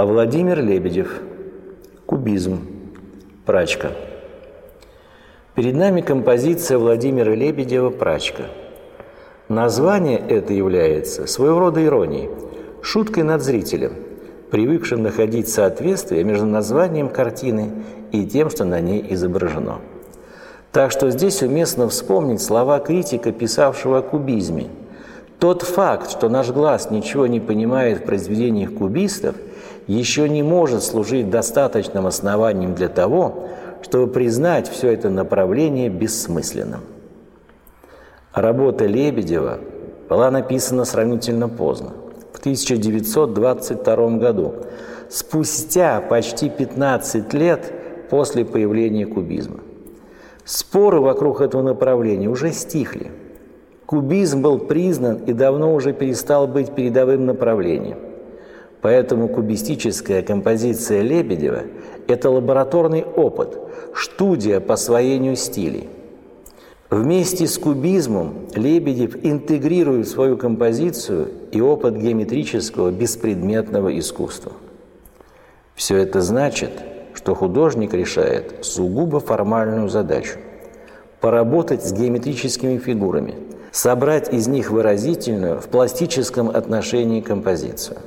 А Владимир Лебедев. Кубизм. Прачка. Перед нами композиция Владимира Лебедева «Прачка». Название это является своего рода иронией, шуткой над зрителем, привыкшим находить соответствие между названием картины и тем, что на ней изображено. Так что здесь уместно вспомнить слова критика, писавшего о кубизме. Тот факт, что наш глаз ничего не понимает в произведениях кубистов, еще не может служить достаточным основанием для того, чтобы признать все это направление бессмысленным. Работа Лебедева была написана сравнительно поздно, в 1922 году, спустя почти 15 лет после появления кубизма. Споры вокруг этого направления уже стихли. Кубизм был признан и давно уже перестал быть передовым направлением. Поэтому кубистическая композиция Лебедева – это лабораторный опыт, студия по освоению стилей – Вместе с кубизмом Лебедев интегрирует в свою композицию и опыт геометрического беспредметного искусства. Все это значит, что художник решает сугубо формальную задачу – поработать с геометрическими фигурами, собрать из них выразительную в пластическом отношении композицию.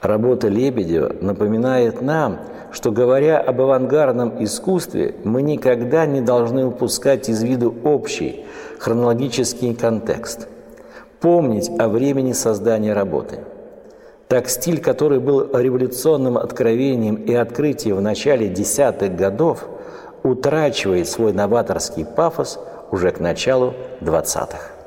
Работа Лебедева напоминает нам – что, говоря об авангардном искусстве, мы никогда не должны упускать из виду общий хронологический контекст, помнить о времени создания работы. Так стиль, который был революционным откровением и открытием в начале десятых годов, утрачивает свой новаторский пафос уже к началу двадцатых.